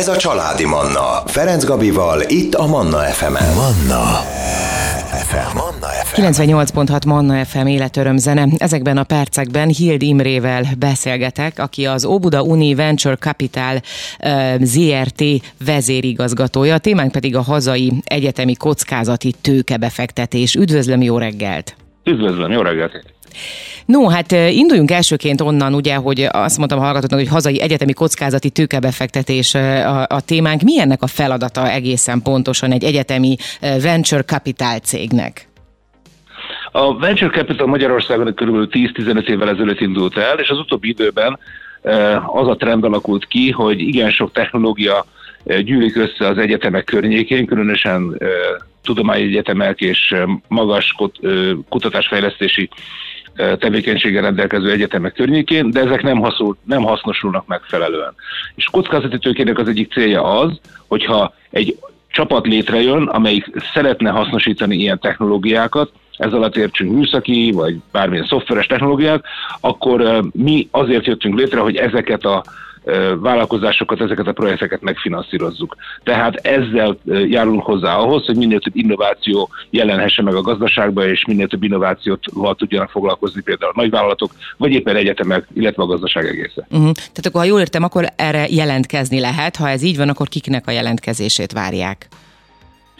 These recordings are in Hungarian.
Ez a Családi Manna. Ferenc Gabival, itt a Manna FM-en. Manna FM. Manna FM. 98.6 Manna FM életöröm zene. Ezekben a percekben Hild Imrével beszélgetek, aki az Óbuda Uni Venture Capital ZRT vezérigazgatója. A témánk pedig a hazai egyetemi kockázati tőkebefektetés. Üdvözlöm, jó reggelt! Üdvözlöm, jó reggelt! No, hát induljunk elsőként onnan, ugye, hogy azt mondtam a hallgatóknak, hogy hazai egyetemi kockázati tőkebefektetés a, a témánk. Mi ennek a feladata egészen pontosan egy egyetemi venture capital cégnek? A Venture Capital Magyarországon kb. 10-15 évvel ezelőtt indult el, és az utóbbi időben az a trend alakult ki, hogy igen sok technológia gyűlik össze az egyetemek környékén, különösen tudományegyetemek és magas kutatásfejlesztési tevékenységgel rendelkező egyetemek környékén, de ezek nem, haszul, nem hasznosulnak megfelelően. És kockázati tőkének az egyik célja az, hogyha egy csapat létrejön, amelyik szeretne hasznosítani ilyen technológiákat, ez alatt értsünk műszaki, vagy bármilyen szoftveres technológiát, akkor mi azért jöttünk létre, hogy ezeket a vállalkozásokat, ezeket a projekteket megfinanszírozzuk. Tehát ezzel járulunk hozzá ahhoz, hogy minél több innováció jelenhesse meg a gazdaságban, és minél több innovációt tudjanak foglalkozni például a nagyvállalatok, vagy éppen egyetemek, illetve a gazdaság egésze. Uh-huh. Tehát akkor, ha jól értem, akkor erre jelentkezni lehet. Ha ez így van, akkor kiknek a jelentkezését várják?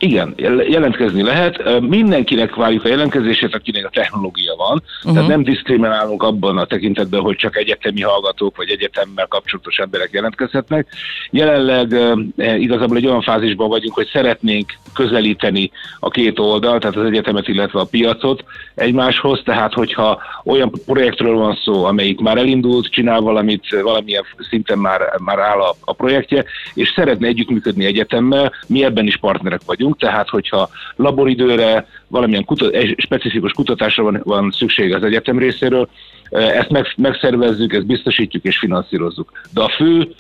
Igen, jelentkezni lehet. Mindenkinek várjuk a jelentkezését, akinek a technológia van. Uh-huh. Tehát nem diszkriminálunk abban a tekintetben, hogy csak egyetemi hallgatók vagy egyetemmel kapcsolatos emberek jelentkezhetnek. Jelenleg igazából egy olyan fázisban vagyunk, hogy szeretnénk közelíteni a két oldal, tehát az egyetemet, illetve a piacot egymáshoz. Tehát, hogyha olyan projektről van szó, amelyik már elindult, csinál valamit, valamilyen szinten már, már áll a, a projektje, és szeretne együttműködni egyetemmel, mi ebben is partnerek vagyunk vagyunk, tehát hogyha laboridőre, valamilyen kutat, specifikus kutatásra van, van szükség az egyetem részéről, ezt meg, megszervezzük, ezt biztosítjuk és finanszírozzuk. De a fő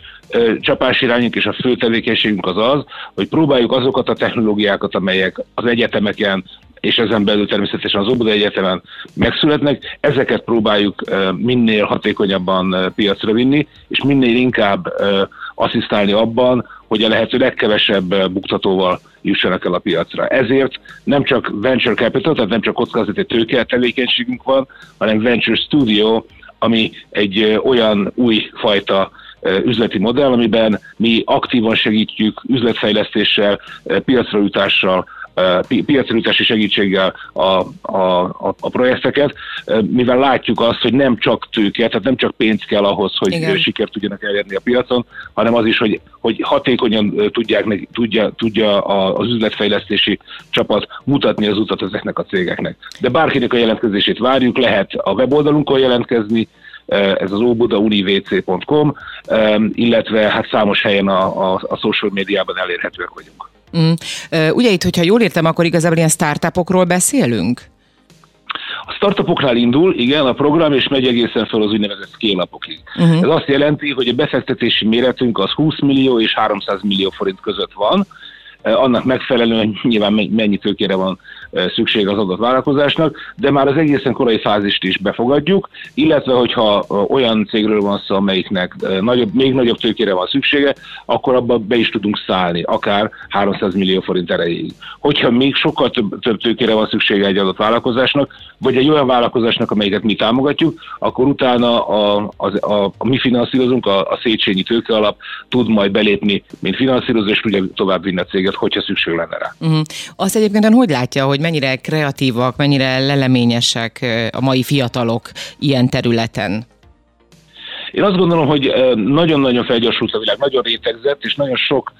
csapásirányunk és a fő tevékenységünk az az, hogy próbáljuk azokat a technológiákat, amelyek az egyetemeken és ezen belül természetesen az Óbuda Egyetemen megszületnek, ezeket próbáljuk minél hatékonyabban piacra vinni, és minél inkább asszisztálni abban, hogy a lehető legkevesebb buktatóval jussanak el a piacra. Ezért nem csak venture capital, tehát nem csak kockázati tőke tevékenységünk van, hanem venture studio, ami egy olyan új fajta üzleti modell, amiben mi aktívan segítjük üzletfejlesztéssel, piacra jutással piacrútási segítséggel a, a, a, a projekteket, mivel látjuk azt, hogy nem csak tőke, tehát nem csak pénz kell ahhoz, hogy Igen. sikert tudjanak elérni a piacon, hanem az is, hogy, hogy hatékonyan tudják, tudja, tudja az üzletfejlesztési csapat mutatni az utat ezeknek a cégeknek. De bárkinek a jelentkezését várjuk, lehet a weboldalunkon jelentkezni, ez az óbudaunivc.com, illetve hát számos helyen a, a, a social médiában elérhetőek vagyunk. Mm. Ugye itt, hogyha jól értem, akkor igazából ilyen startupokról beszélünk? A startupoknál indul, igen, a program, és megy egészen fel az úgynevezett scale-upokig. Uh-huh. Ez azt jelenti, hogy a befektetési méretünk az 20 millió és 300 millió forint között van, annak megfelelően nyilván mennyi tőkére van szükség az adott vállalkozásnak, de már az egészen korai fázist is befogadjuk, illetve hogyha olyan cégről van szó, amelyiknek nagyobb, még nagyobb tőkére van szüksége, akkor abba be is tudunk szállni, akár 300 millió forint erejéig. Hogyha még sokkal több, több tőkére van szüksége egy adott vállalkozásnak, vagy egy olyan vállalkozásnak, amelyiket mi támogatjuk, akkor utána a, a, a, a mi finanszírozunk, a, a Széchenyi tőke alap tud majd belépni, mint finanszírozó, és tudja tovább vinni a céget, hogyha szükség lenne rá. Uh-huh. Azt egyébként hogy látja, hogy mennyire kreatívak, mennyire leleményesek a mai fiatalok ilyen területen? Én azt gondolom, hogy nagyon-nagyon felgyorsult a világ, nagyon rétegzett, és nagyon sok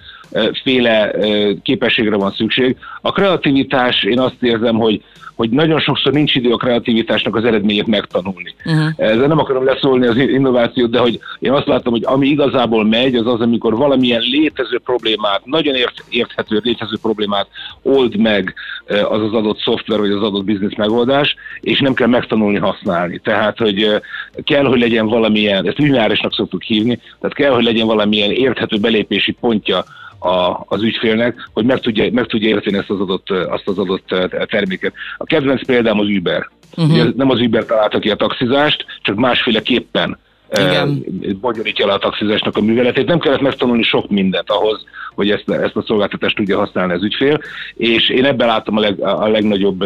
féle képességre van szükség. A kreativitás, én azt érzem, hogy hogy nagyon sokszor nincs idő a kreativitásnak az eredményét megtanulni. Uh-huh. Ezzel nem akarom leszólni az innovációt, de hogy én azt látom, hogy ami igazából megy, az az, amikor valamilyen létező problémát, nagyon ért, érthető létező problémát old meg az az adott szoftver, vagy az adott biznisz megoldás, és nem kell megtanulni használni. Tehát, hogy kell, hogy legyen valamilyen, ezt lineárisnak szoktuk hívni, tehát kell, hogy legyen valamilyen érthető belépési pontja a, az ügyfélnek, hogy meg tudja, meg tudja érteni ezt az adott, azt az adott terméket. A kedvenc példám az Uber. Uh-huh. Ugye nem az Uber találta ki a taxizást, csak másféleképpen Igen. bonyolítja le a taxizásnak a műveletét. Nem kellett megtanulni sok mindent ahhoz, hogy ezt, ezt a szolgáltatást tudja használni az ügyfél, és én ebben látom a, leg, a legnagyobb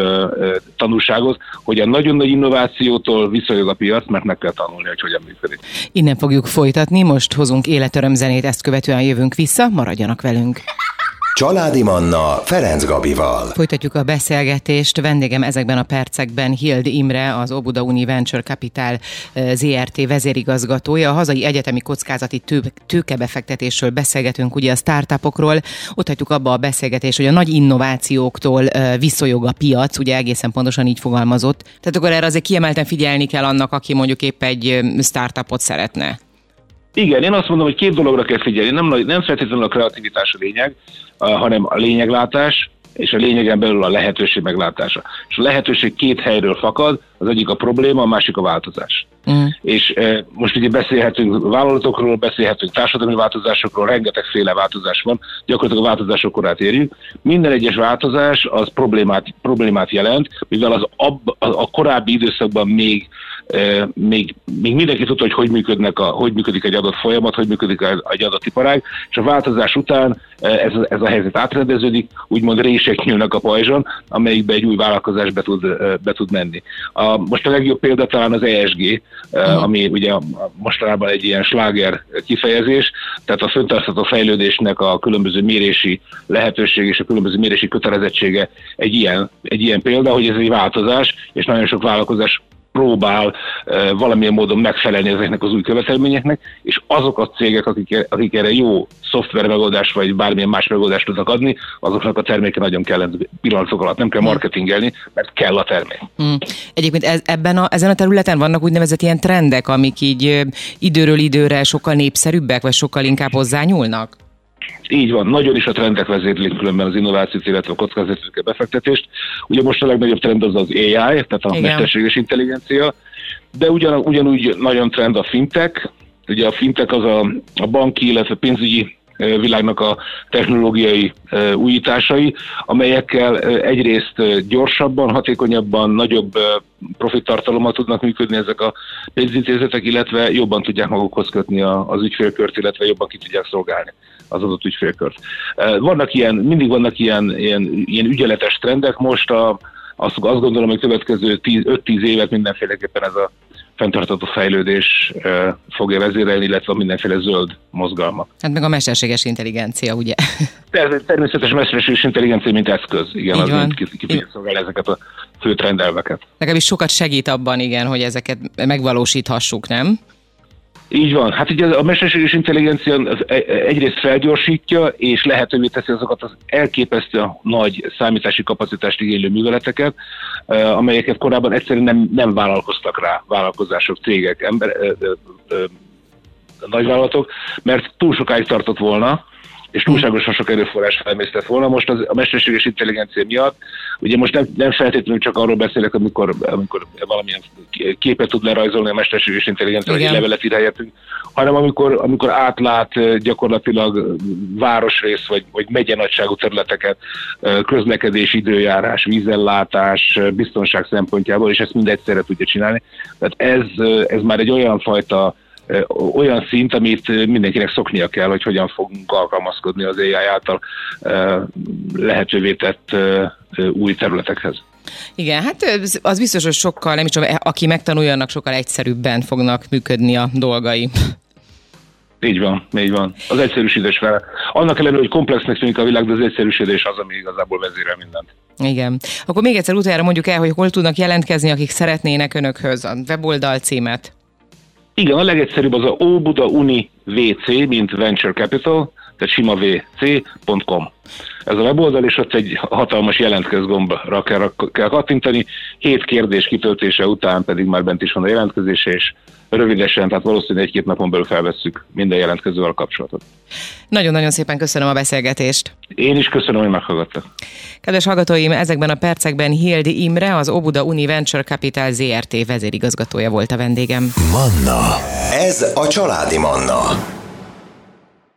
tanulságot, hogy a nagyon nagy innovációtól viszonylag a piac, mert meg kell tanulni, hogy hogyan működik. Innen fogjuk folytatni, most hozunk életörömzenét, ezt követően jövünk vissza, maradjanak velünk. Családi Manna Ferenc Gabival. Folytatjuk a beszélgetést. Vendégem ezekben a percekben Hild Imre, az Obuda Uni Venture Capital ZRT vezérigazgatója. A hazai egyetemi kockázati tő, tőkebefektetésről beszélgetünk, ugye a startupokról. Ott hagyjuk abba a beszélgetést, hogy a nagy innovációktól viszonyog a piac, ugye egészen pontosan így fogalmazott. Tehát akkor erre azért kiemelten figyelni kell annak, aki mondjuk épp egy startupot szeretne. Igen, én azt mondom, hogy két dologra kell figyelni. Nem, nem feltétlenül a kreativitás a lényeg, hanem a lényeglátás, és a lényegen belül a lehetőség meglátása. És a lehetőség két helyről fakad, az egyik a probléma, a másik a változás. Mm. És e, most ugye beszélhetünk vállalatokról, beszélhetünk társadalmi változásokról, rengetegféle változás van, gyakorlatilag a változások korát érjük. Minden egyes változás az problémát, problémát jelent, mivel az ab, a, a korábbi időszakban még még, még mindenki tudta, hogy hogy, működnek a, hogy működik egy adott folyamat, hogy működik egy adott iparág, és a változás után ez, ez a helyzet átrendeződik, úgymond rések nyílnak a pajzson, amelyikbe egy új vállalkozás be tud, be tud menni. A, most a legjobb példa talán az ESG, ami ugye mostanában egy ilyen sláger kifejezés, tehát a föntartható fejlődésnek a különböző mérési lehetőség és a különböző mérési kötelezettsége egy ilyen, egy ilyen példa, hogy ez egy változás, és nagyon sok vállalkozás próbál valamilyen módon megfelelni ezeknek az új követelményeknek, és azok a cégek, akik, akik erre jó szoftver megoldás vagy bármilyen más megoldást tudnak adni, azoknak a terméke nagyon kell pillanatok alatt. Nem kell hmm. marketingelni, mert kell a termék. Hmm. Egyébként ez, ebben a, ezen a területen vannak úgynevezett ilyen trendek, amik így időről időre sokkal népszerűbbek, vagy sokkal inkább hozzányúlnak? Így van, nagyon is a trendek vezérlik különben az innovációt, illetve a kockázatőke befektetést. Ugye most a legnagyobb trend az az AI, tehát a Igen. mesterséges intelligencia, de ugyan, ugyanúgy nagyon trend a fintech. Ugye a fintech az a, a banki, illetve pénzügyi világnak a technológiai újításai, amelyekkel egyrészt gyorsabban, hatékonyabban, nagyobb profittartalommal tudnak működni ezek a pénzintézetek, illetve jobban tudják magukhoz kötni az ügyfélkört, illetve jobban ki tudják szolgálni az adott ügyfélkört. Vannak ilyen, mindig vannak ilyen, ilyen, ilyen ügyeletes trendek, most a, azt, azt gondolom, hogy következő 5-10 évet mindenféleképpen ez a fenntartató fejlődés fogja vezérelni, illetve a mindenféle zöld mozgalmak. Hát meg a mesterséges intelligencia, ugye? Természetes mesterséges intelligencia, mint eszköz, igen, Így az van. ki, ki szolgálni ezeket a fő trendelveket. Legalábbis sokat segít abban, igen, hogy ezeket megvalósíthassuk, nem? Így van. Hát ugye a mesterséges intelligencia az e- egyrészt felgyorsítja, és lehetővé teszi azokat az elképesztő nagy számítási kapacitást igénylő műveleteket, e, amelyeket korábban egyszerűen nem, nem vállalkoztak rá vállalkozások, cégek, ember, nagyvállalatok, mert túl sokáig tartott volna, és túlságosan sok erőforrás felmésztett volna. Most az, a mesterséges intelligencia miatt, ugye most nem, nem feltétlenül csak arról beszélek, amikor, amikor valamilyen képet tud lerajzolni a mesterséges intelligencia, vagy egy levelet ír helyettünk, hanem amikor, amikor átlát gyakorlatilag városrész, vagy, vagy megye nagyságú területeket, közlekedés, időjárás, vízellátás, biztonság szempontjából, és ezt mind egyszerre tudja csinálni. Tehát ez, ez már egy olyan fajta olyan szint, amit mindenkinek szoknia kell, hogy hogyan fogunk alkalmazkodni az AI által lehetővé tett új területekhez. Igen, hát az biztos, hogy sokkal, nem is tudom, aki megtanulja, annak sokkal egyszerűbben fognak működni a dolgai. Így van, így van. Az egyszerűsítés fel. Annak ellenőre, hogy komplexnek tűnik a világ, de az egyszerűsítés az, ami igazából vezérel mindent. Igen. Akkor még egyszer utoljára mondjuk el, hogy hol tudnak jelentkezni, akik szeretnének önökhöz a weboldal címet. Igen, a legegyszerűbb az a Óbuda Uni VC, mint Venture Capital, tehát simavc.com. Ez a weboldal, és ott egy hatalmas jelentkez gombra kell, kell kattintani. Hét kérdés kitöltése után pedig már bent is van a jelentkezése, és rövidesen, tehát valószínűleg egy-két napon belül felvesszük minden jelentkezővel a kapcsolatot. Nagyon-nagyon szépen köszönöm a beszélgetést. Én is köszönöm, hogy meghallgattak. Kedves hallgatóim, ezekben a percekben Hildi Imre, az Obuda Uni Venture Capital ZRT vezérigazgatója volt a vendégem. Manna. Ez a családi Manna.